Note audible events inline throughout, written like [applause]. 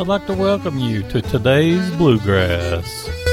I'd like to welcome you to today's Bluegrass.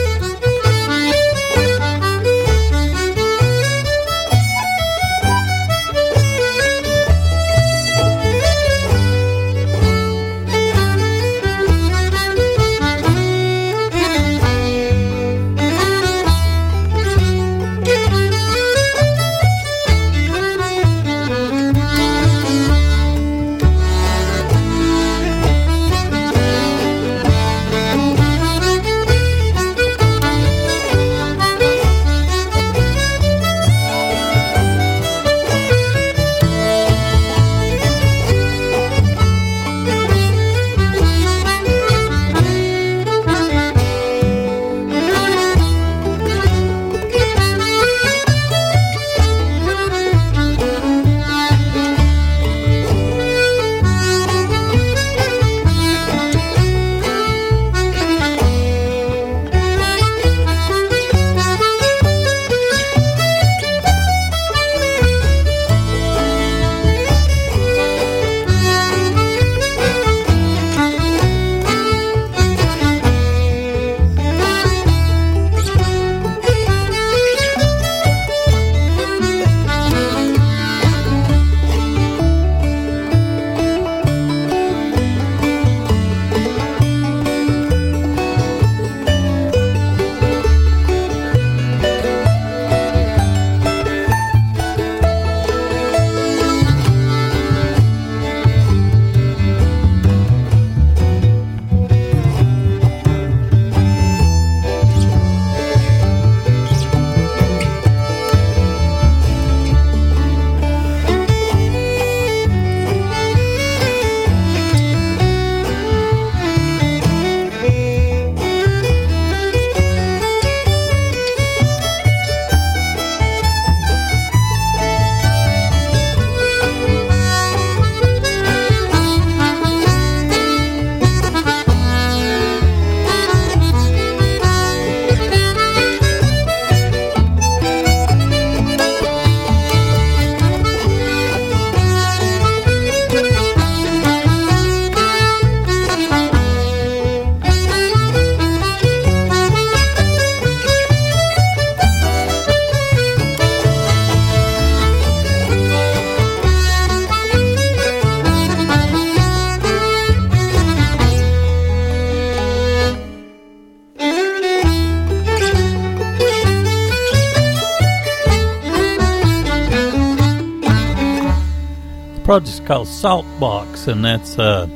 Box, and that's uh,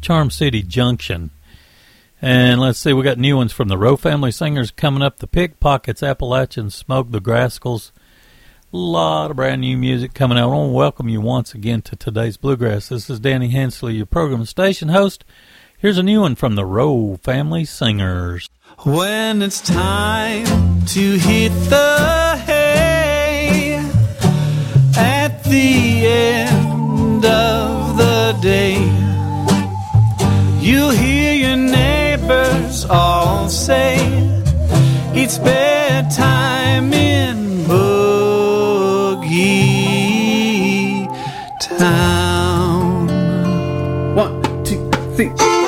Charm City Junction. And let's see, we got new ones from the Roe Family Singers coming up. The Pickpockets, Appalachians, Smoke, the Grascals. A lot of brand new music coming out. I want to welcome you once again to today's Bluegrass. This is Danny Hensley, your program station host. Here's a new one from the Roe Family Singers. When it's time to hit the hay at the end of the day, you hear your neighbors all say it's bedtime in Boogie Town. One, two, three.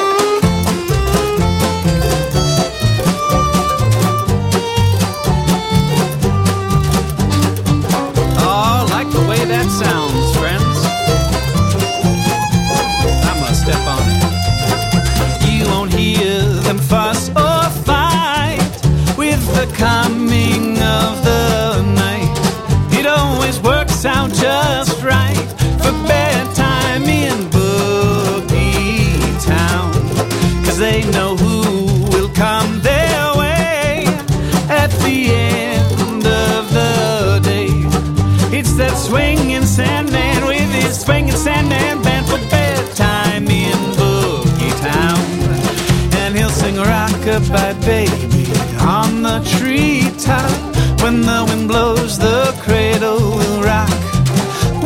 Rockabye baby on the treetop. When the wind blows, the cradle will rock.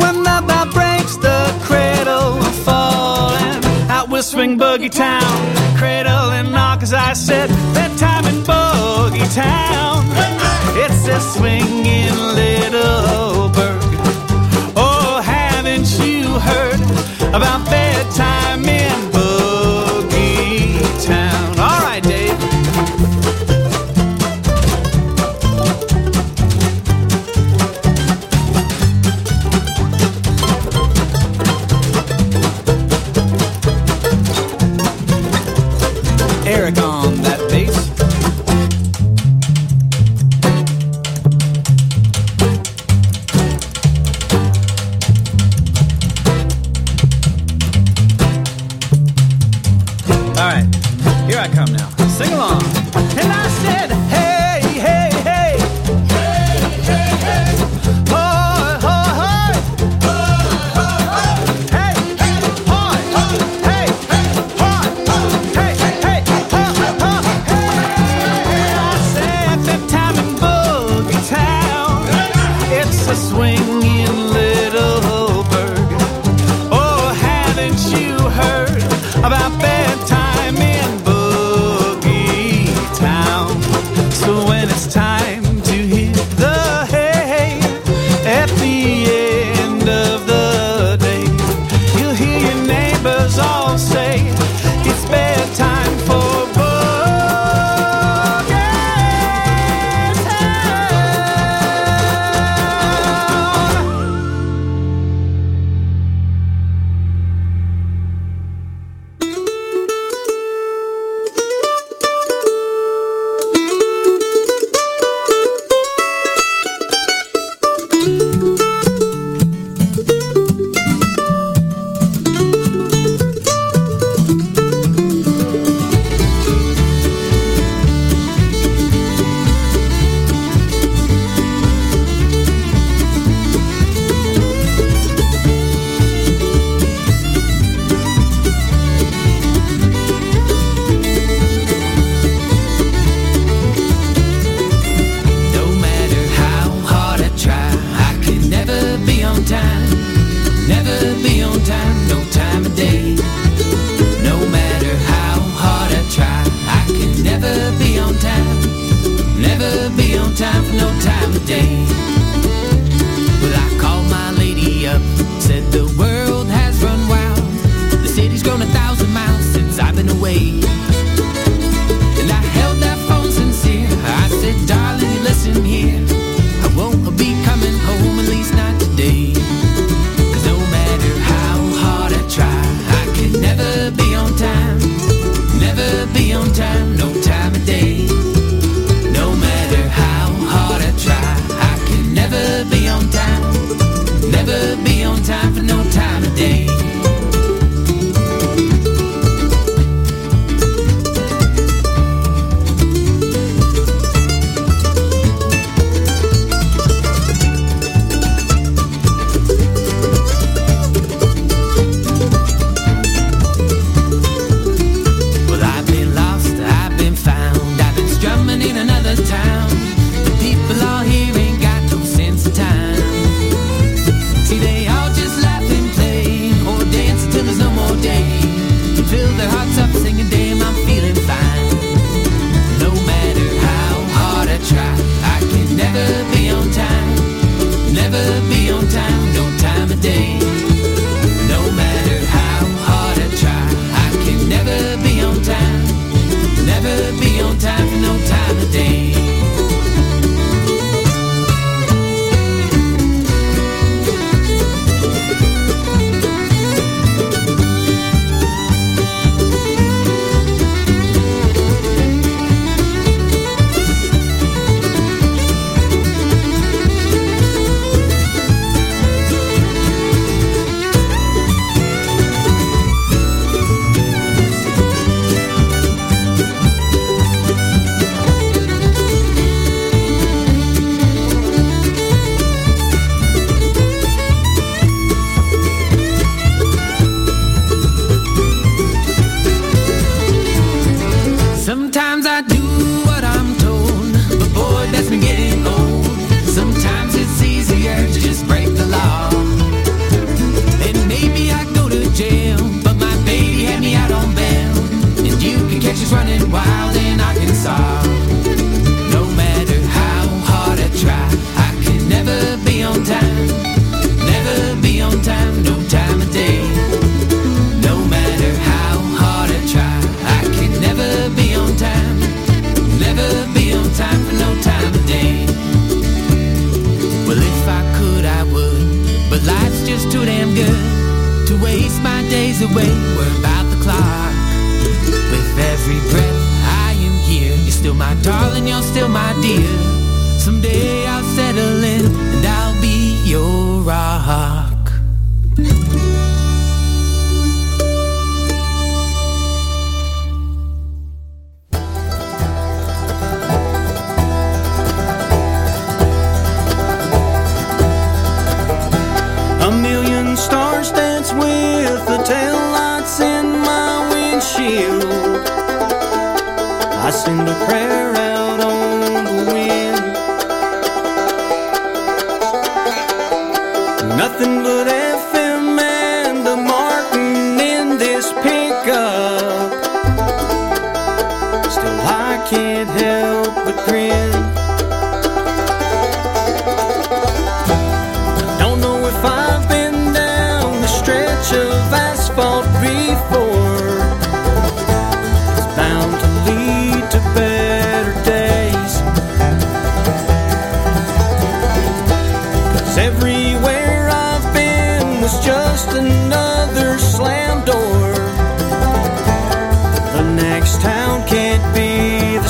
When the bell breaks, the cradle will fall. And out swing Boogie Town. Cradle and knock, as I said, bedtime in Boogie Town. It's a swinging little burg. Oh, haven't you heard about bedtime in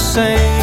same.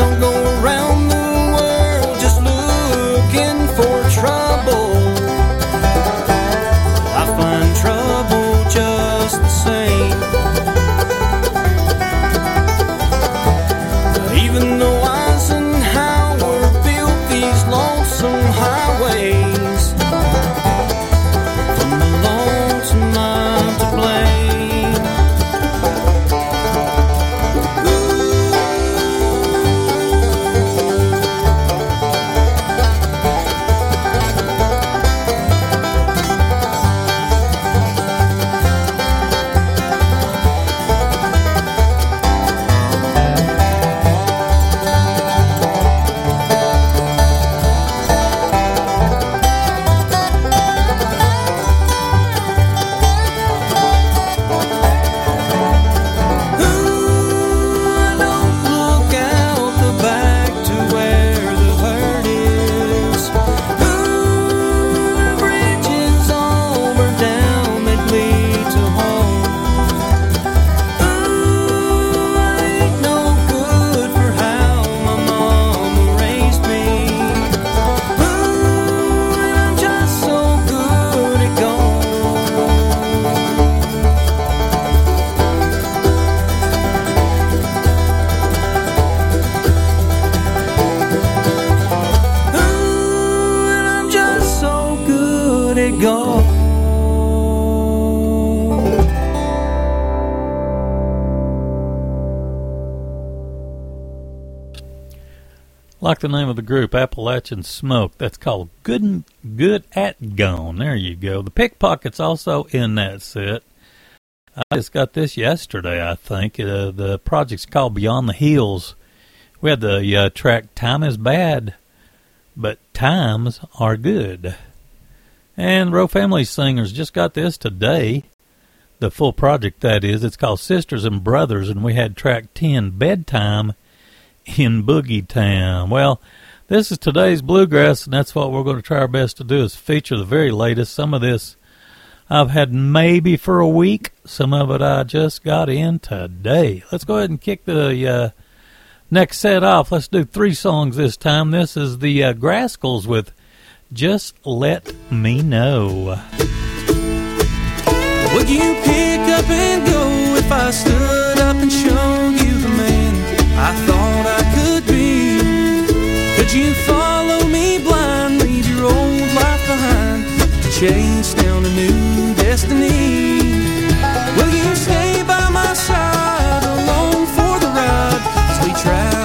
Don't go name of the group, Appalachian Smoke. That's called Good Good at Gone. There you go. The Pickpockets also in that set. I just got this yesterday, I think. Uh, the project's called Beyond the Hills. We had the uh, track Time is Bad, but Times Are Good. And Roe Family Singers just got this today. The full project, that is. It's called Sisters and Brothers, and we had track 10, Bedtime in Boogie Town. Well, this is today's bluegrass, and that's what we're going to try our best to do is feature the very latest. Some of this I've had maybe for a week. Some of it I just got in today. Let's go ahead and kick the uh, next set off. Let's do three songs this time. This is the uh, with "Just Let Me Know." Would you pick up and go if I stood up and showed you the man I thought? You follow me blind, leave your old life behind to chase down a new destiny? Will you stay by my side along for the ride as we travel?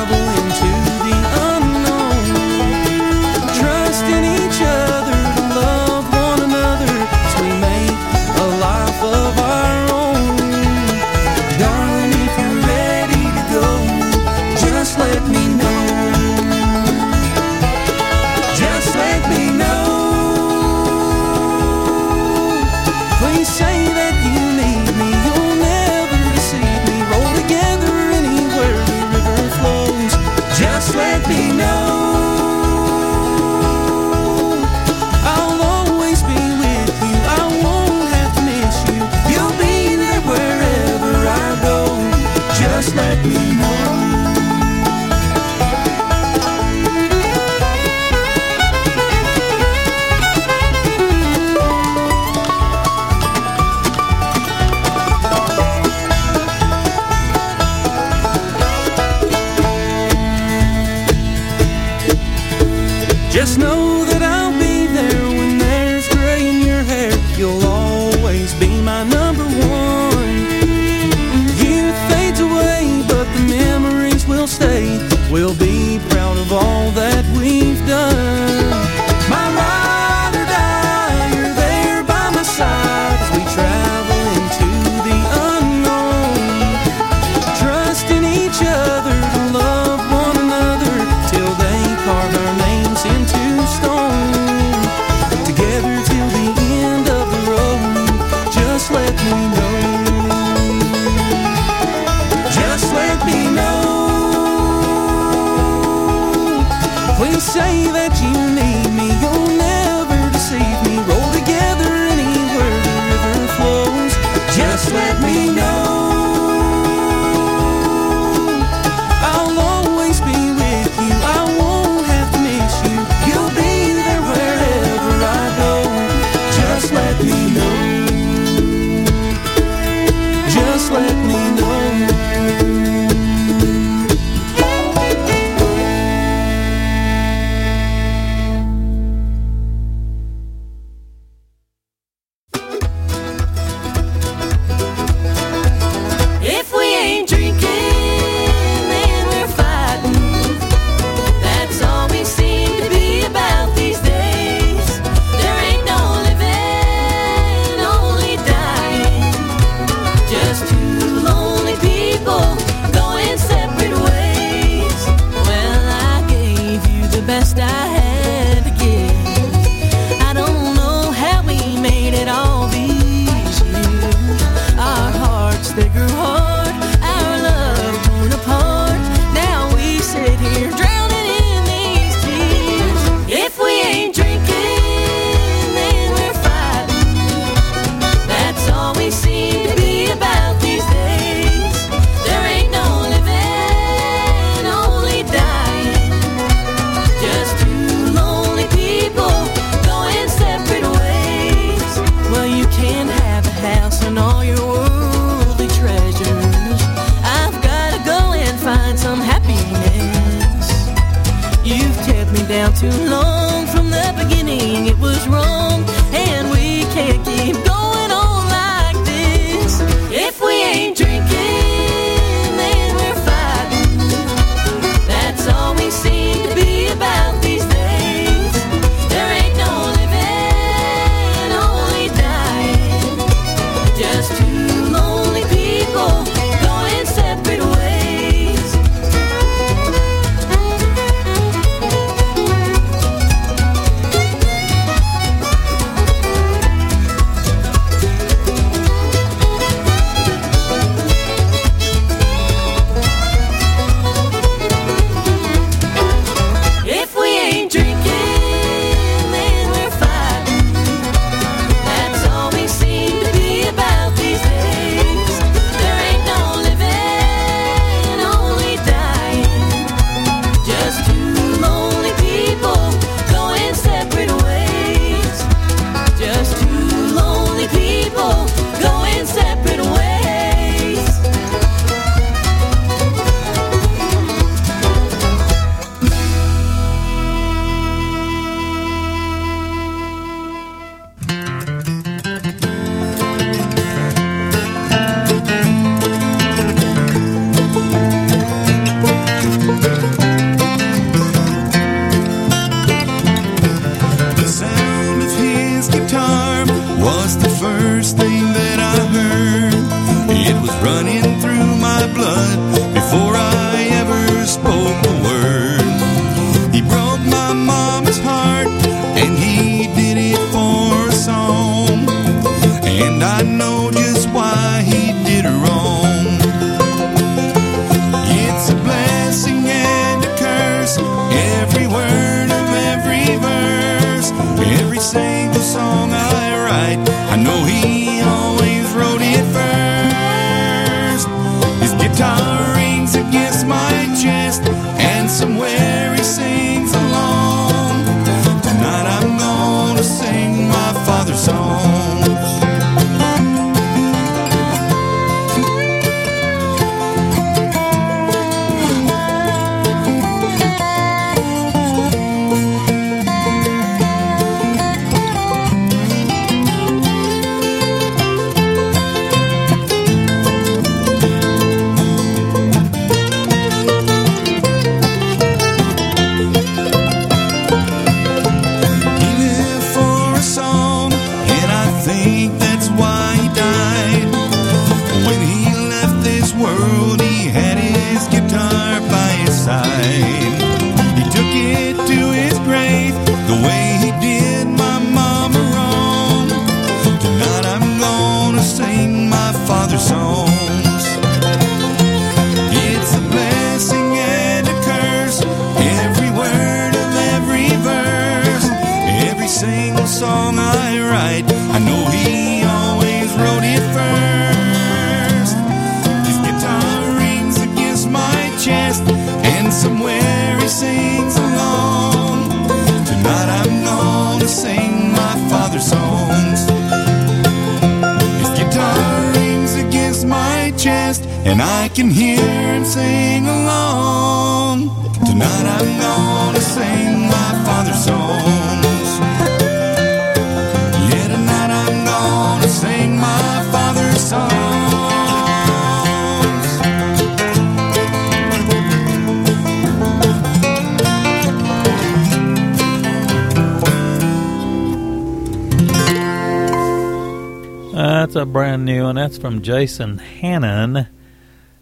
That's from Jason Hannon.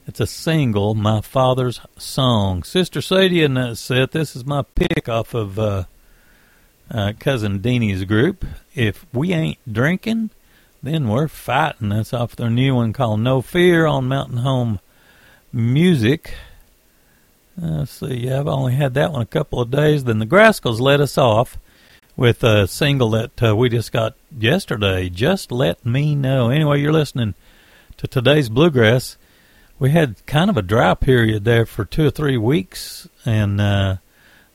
It's a single, My Father's Song. Sister Sadie and that set. This is my pick off of uh, uh, Cousin Deanie's group. If we ain't drinking, then we're fighting. That's off their new one called No Fear on Mountain Home Music. Uh, let's see, yeah, I've only had that one a couple of days. Then the Grascals let us off with a single that uh, we just got yesterday. Just let me know. Anyway, you're listening to today's bluegrass. We had kind of a dry period there for two or three weeks, and uh,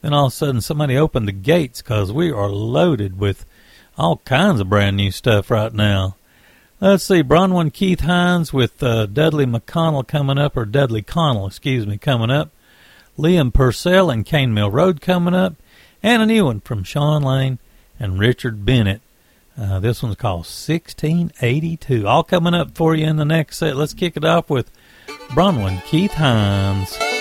then all of a sudden somebody opened the gates because we are loaded with all kinds of brand new stuff right now. Let's see, Bronwyn Keith-Hynes with uh, Dudley McConnell coming up, or Dudley Connell, excuse me, coming up. Liam Purcell and Cane Mill Road coming up and a new one from Shawn Lane and Richard Bennett. Uh, this one's called 1682. All coming up for you in the next set. Let's kick it off with Bronwyn Keith-Hynes.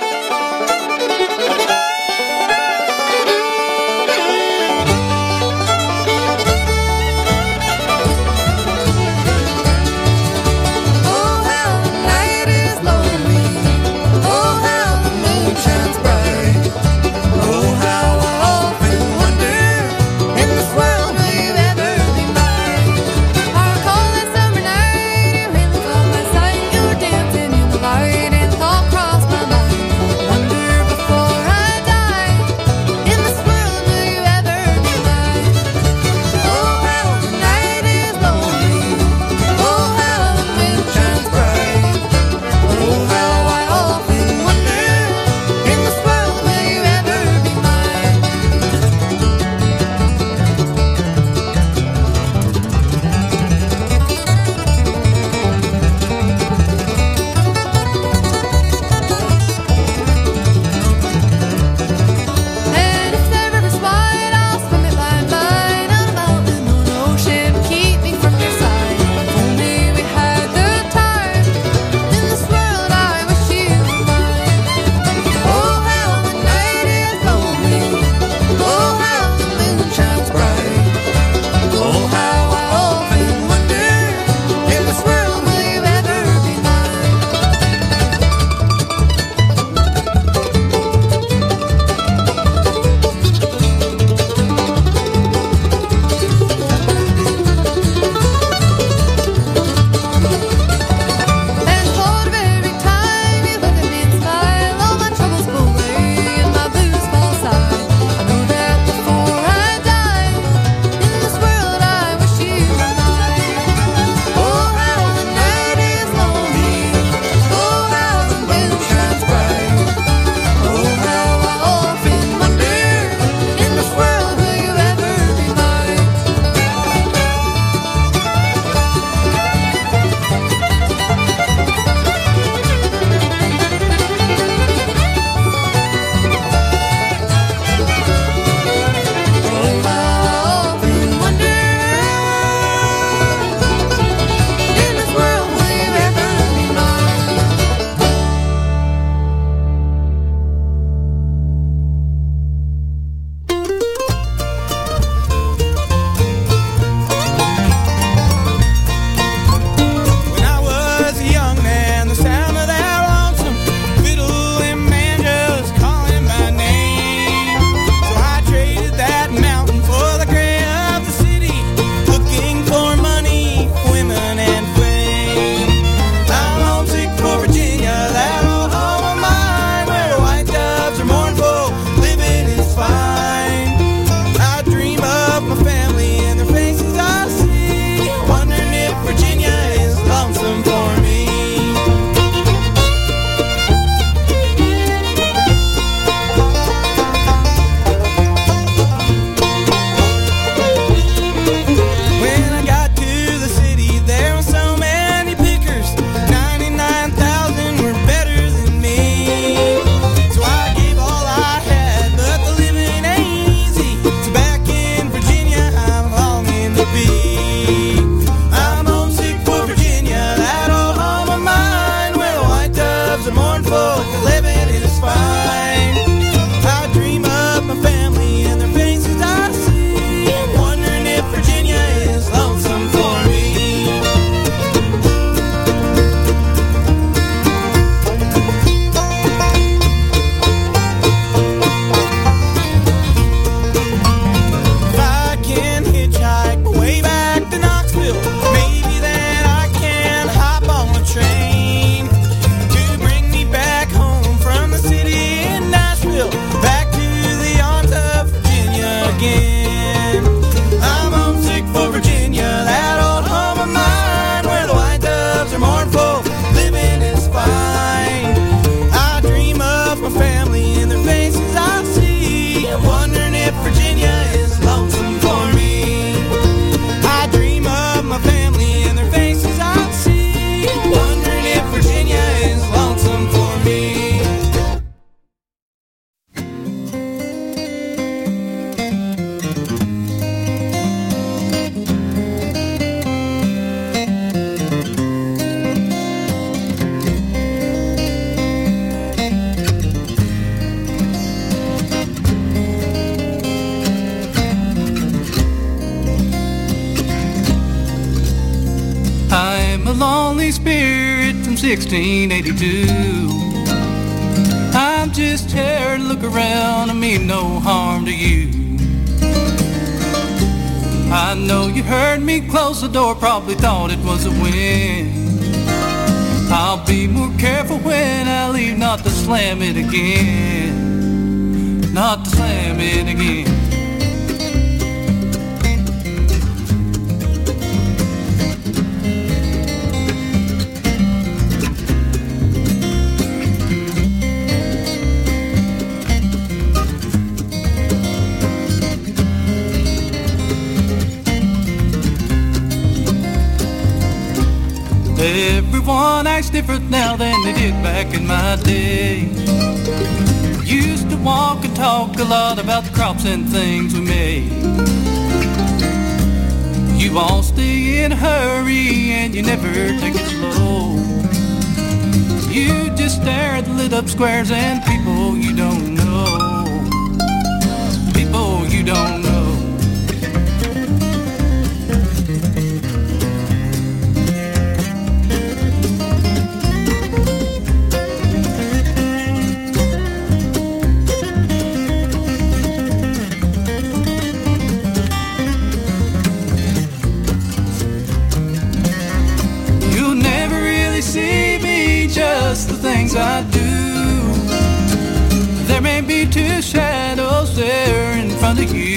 1682. I'm just here to look around I mean no harm to you. I know you heard me close the door, probably thought it was a wind. I'll be more careful when I leave, not to slam it again. Not to slam it again. Different now than they did back in my day. Used to walk and talk a lot about the crops and things we made. You all stay in a hurry and you never take it slow. You just stare at lit up squares and people you don't there in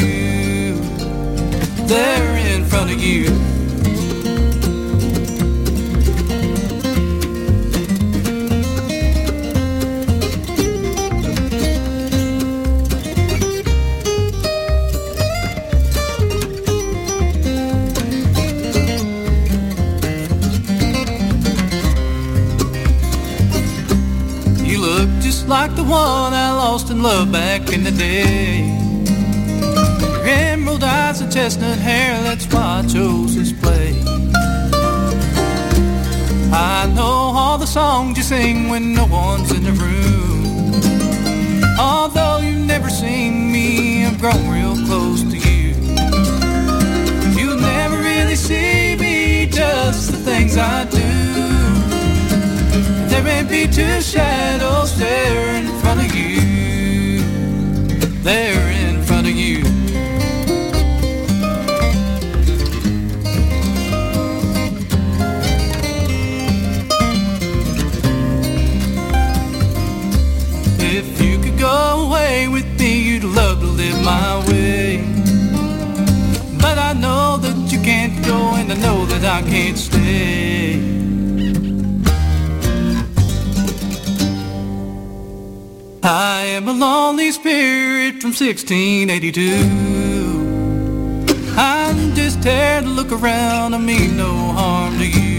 I am a lonely spirit from 1682. I'm just here to look around, I mean no harm to you.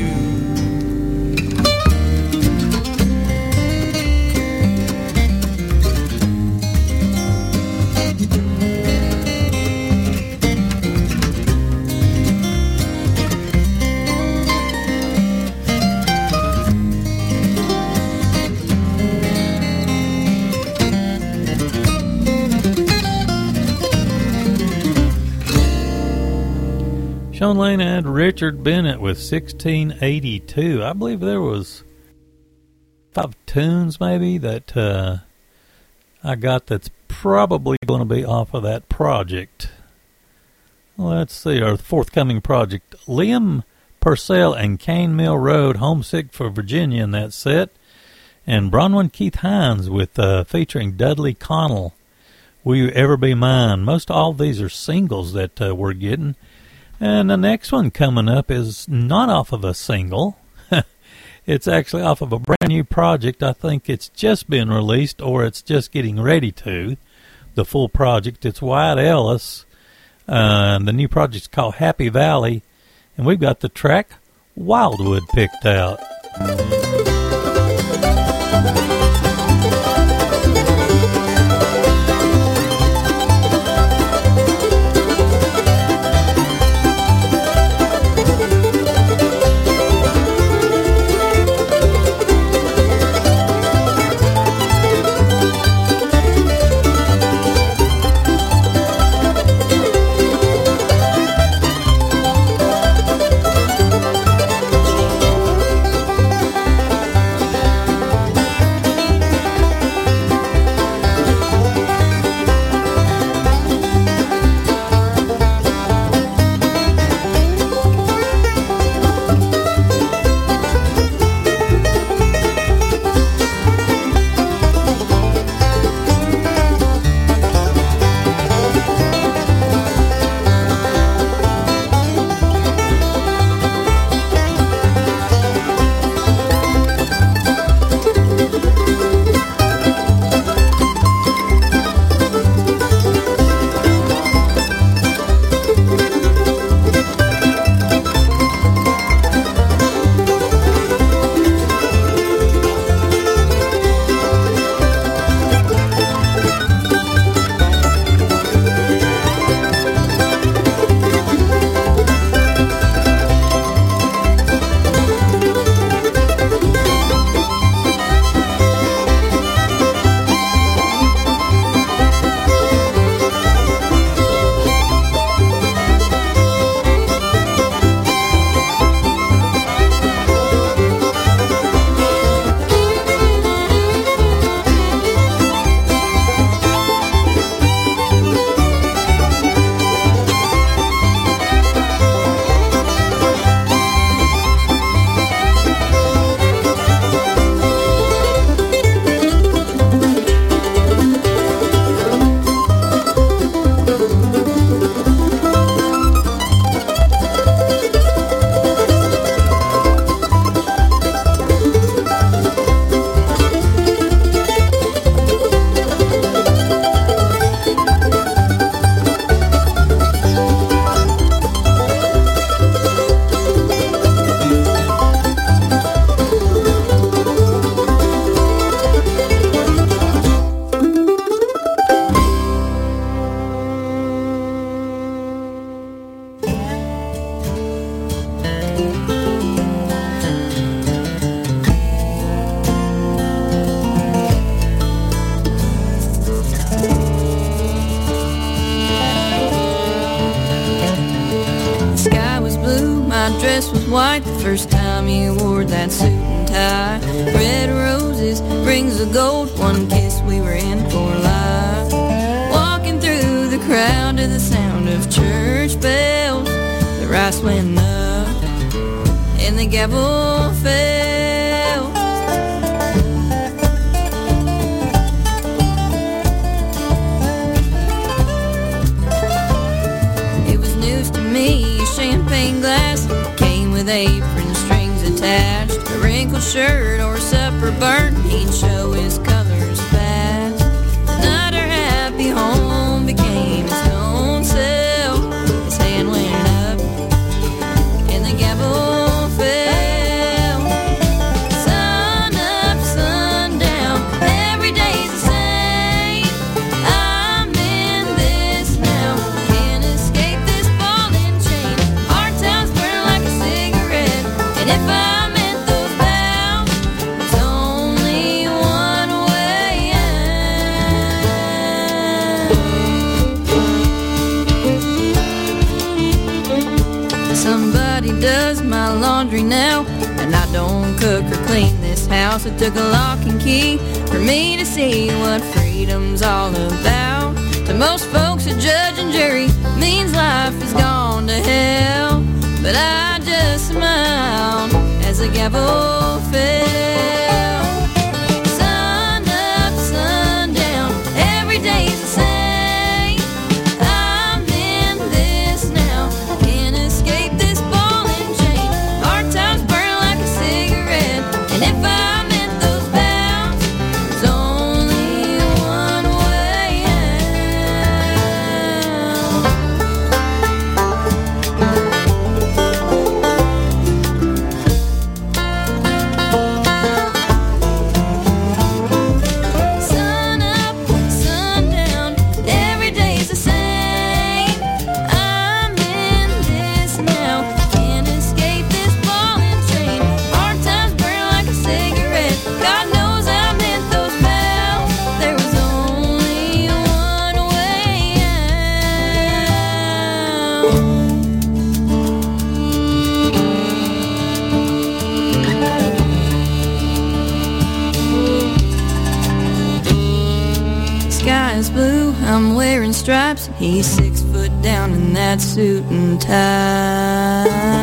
Shawn Lane had Richard Bennett with 1682. I believe there was five tunes maybe that uh, I got that's probably going to be off of that project. Let's see, our forthcoming project. Liam Purcell and Cane Mill Road, Homesick for Virginia in that set. And Bronwyn Keith-Hynes with uh, featuring Dudley Connell. Will You Ever Be Mine? Most all these are singles that uh, we're getting. And the next one coming up is not off of a single. [laughs] it's actually off of a brand new project. I think it's just been released or it's just getting ready to. The full project. It's Wyatt Ellis. Uh, the new project's called Happy Valley. And we've got the track Wildwood picked out. hungry now And I don't cook or clean this house. It took a lock and key for me to see what freedom's all about. To most folks a judge and jury means life is gone to hell. But I just smiled as the gavel fell He's six foot down in that suit and tie.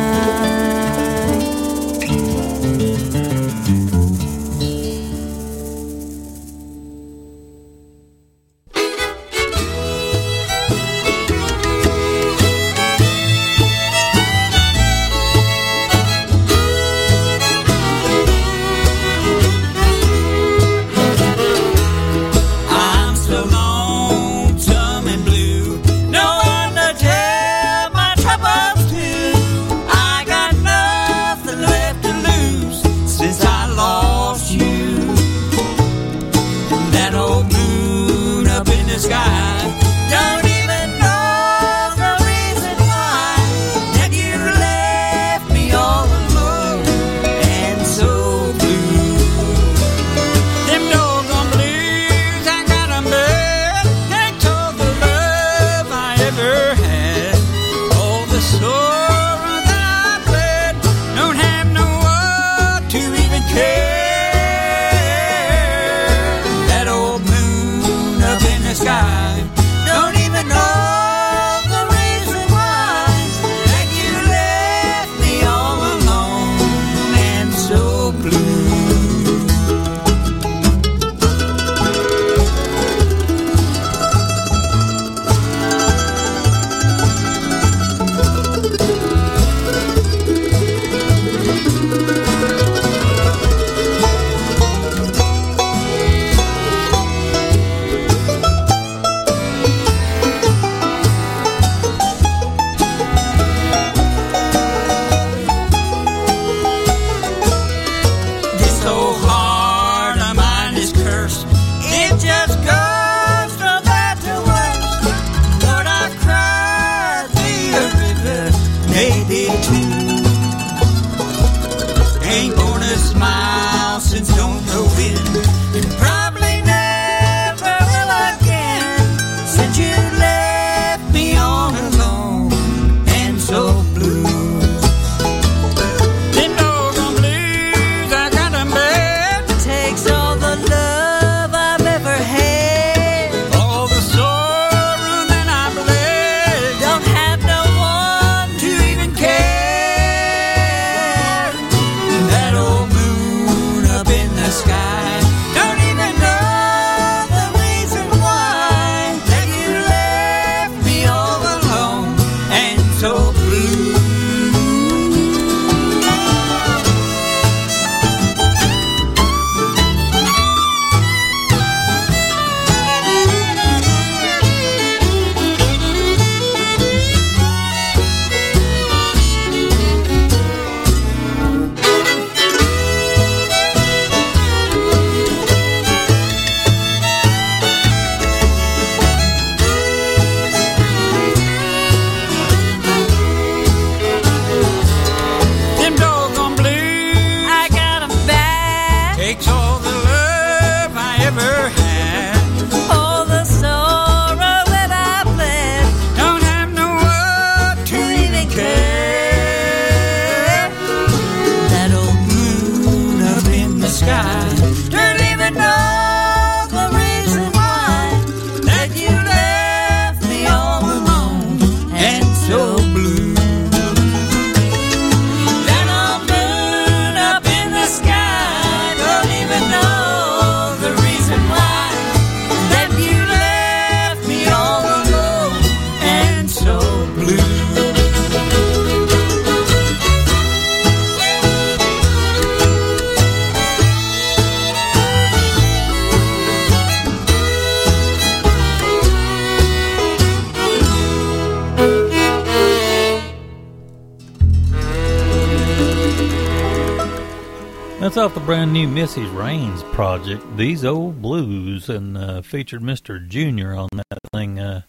Brand new Missy Raines project, These Old Blues, and uh, featured Mr. Junior on that thing uh,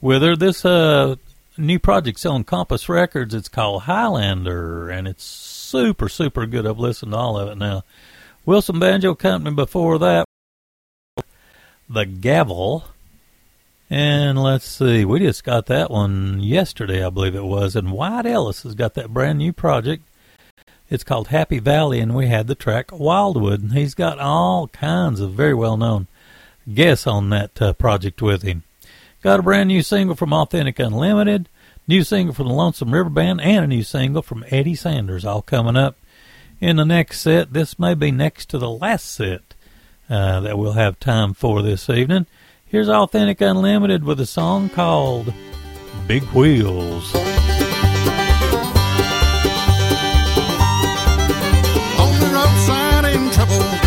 with her. This uh, new project's on Compass Records. It's called Highlander, and it's super, super good. I've listened to all of it now. Wilson Banjo Company before that, The Gavel. And let's see, we just got that one yesterday, I believe it was. And Wyatt Ellis has got that brand new project. It's called Happy Valley, and we had the track Wildwood. He's got all kinds of very well known guests on that uh, project with him. Got a brand new single from Authentic Unlimited, new single from the Lonesome River Band, and a new single from Eddie Sanders, all coming up in the next set. This may be next to the last set uh, that we'll have time for this evening. Here's Authentic Unlimited with a song called Big Wheels. In trouble,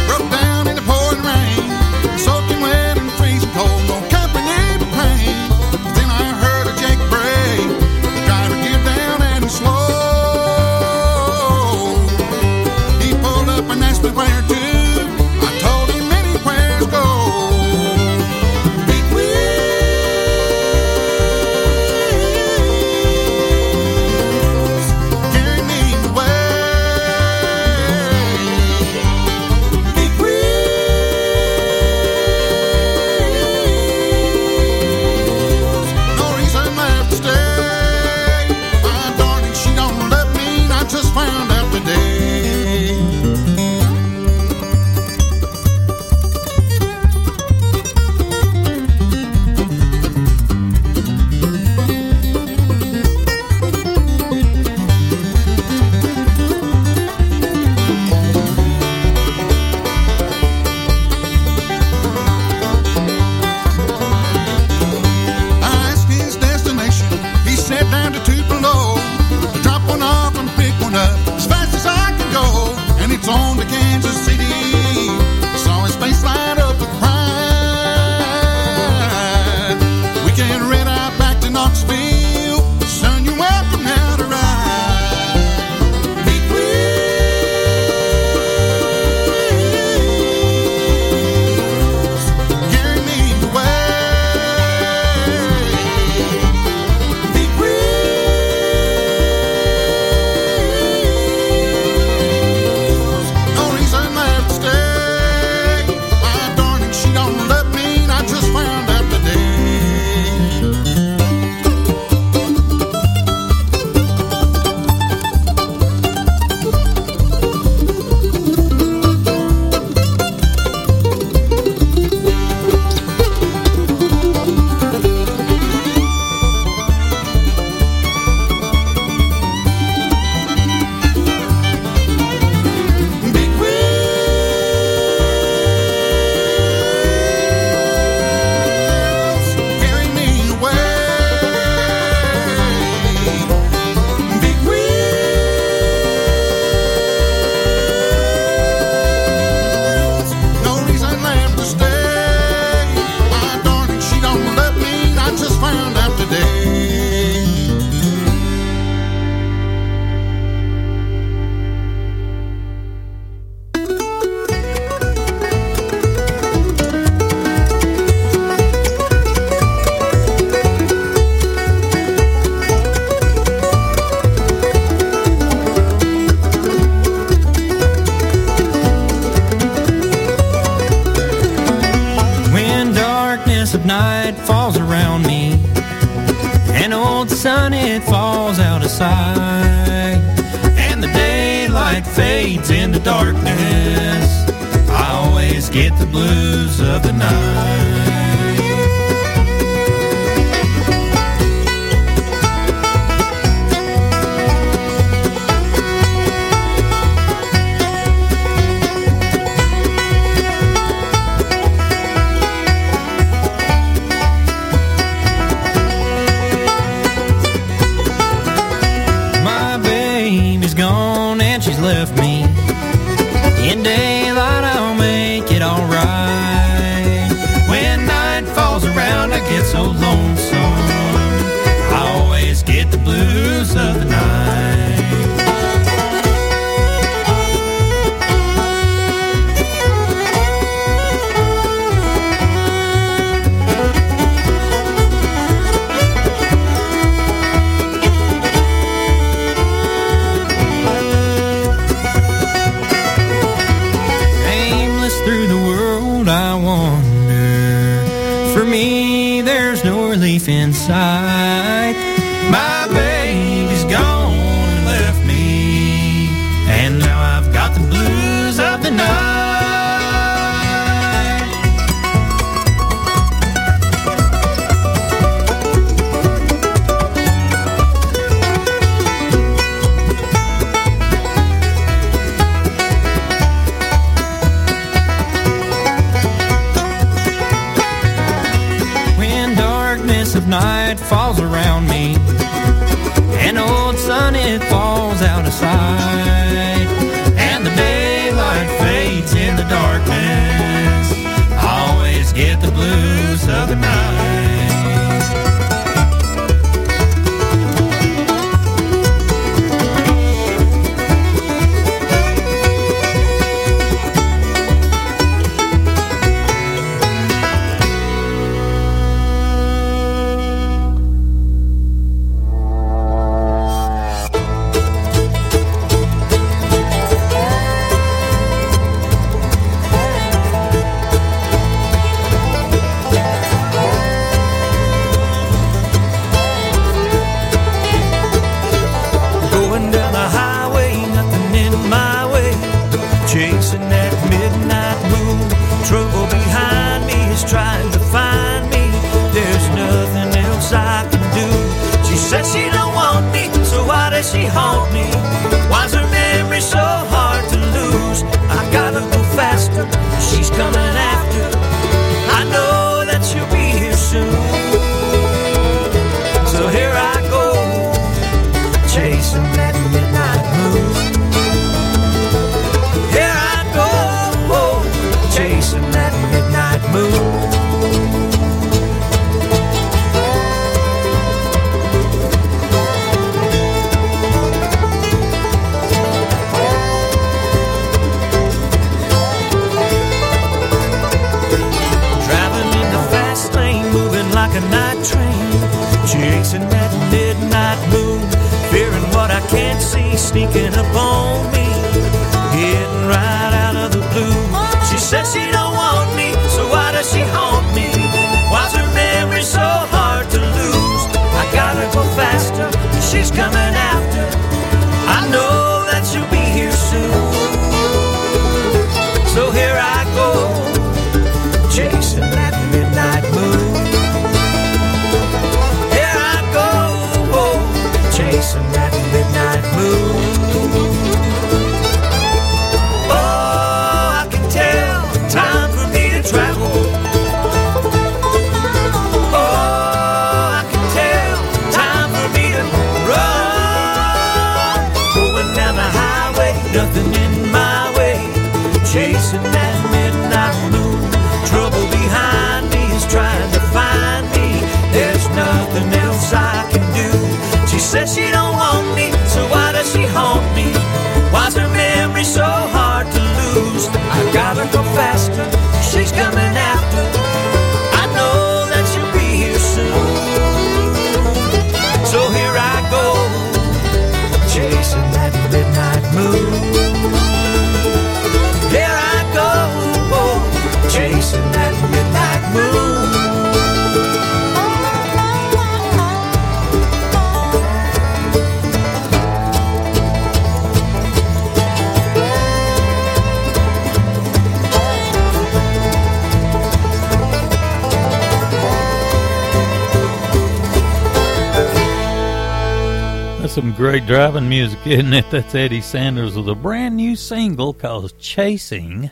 great driving music, isn't it? That's Eddie Sanders with a brand new single called Chasing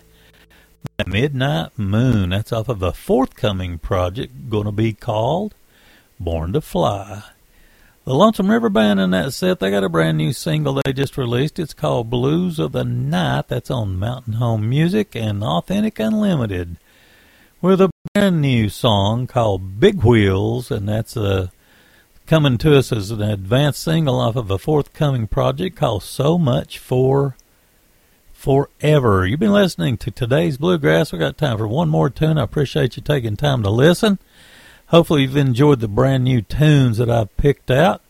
the Midnight Moon. That's off of a forthcoming project going to be called Born to Fly. The Lonesome River Band in that set, they got a brand new single they just released. It's called Blues of the Night. That's on Mountain Home Music and Authentic Unlimited with a brand new song called Big Wheels, and that's a coming to us as an advanced single off of a forthcoming project called So Much For Forever. You've been listening to today's Bluegrass. We've got time for one more tune. I appreciate you taking time to listen. Hopefully, you've enjoyed the brand new tunes that I've picked out.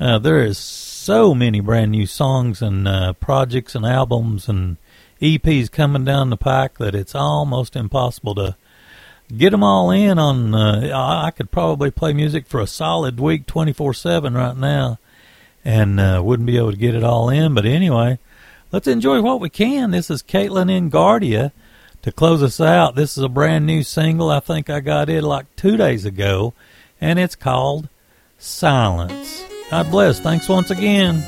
Uh, there is so many brand new songs and uh, projects and albums and EPs coming down the pike that it's almost impossible to get them all in on. Uh, I could probably play music for a solid week, twenty four seven right now, and uh, wouldn't be able to get it all in. But anyway, let's enjoy what we can. This is Caitlin Ingardia to close us out. This is a brand new single. I think I got it like two days ago, and it's called Silence. God bless. Thanks once again.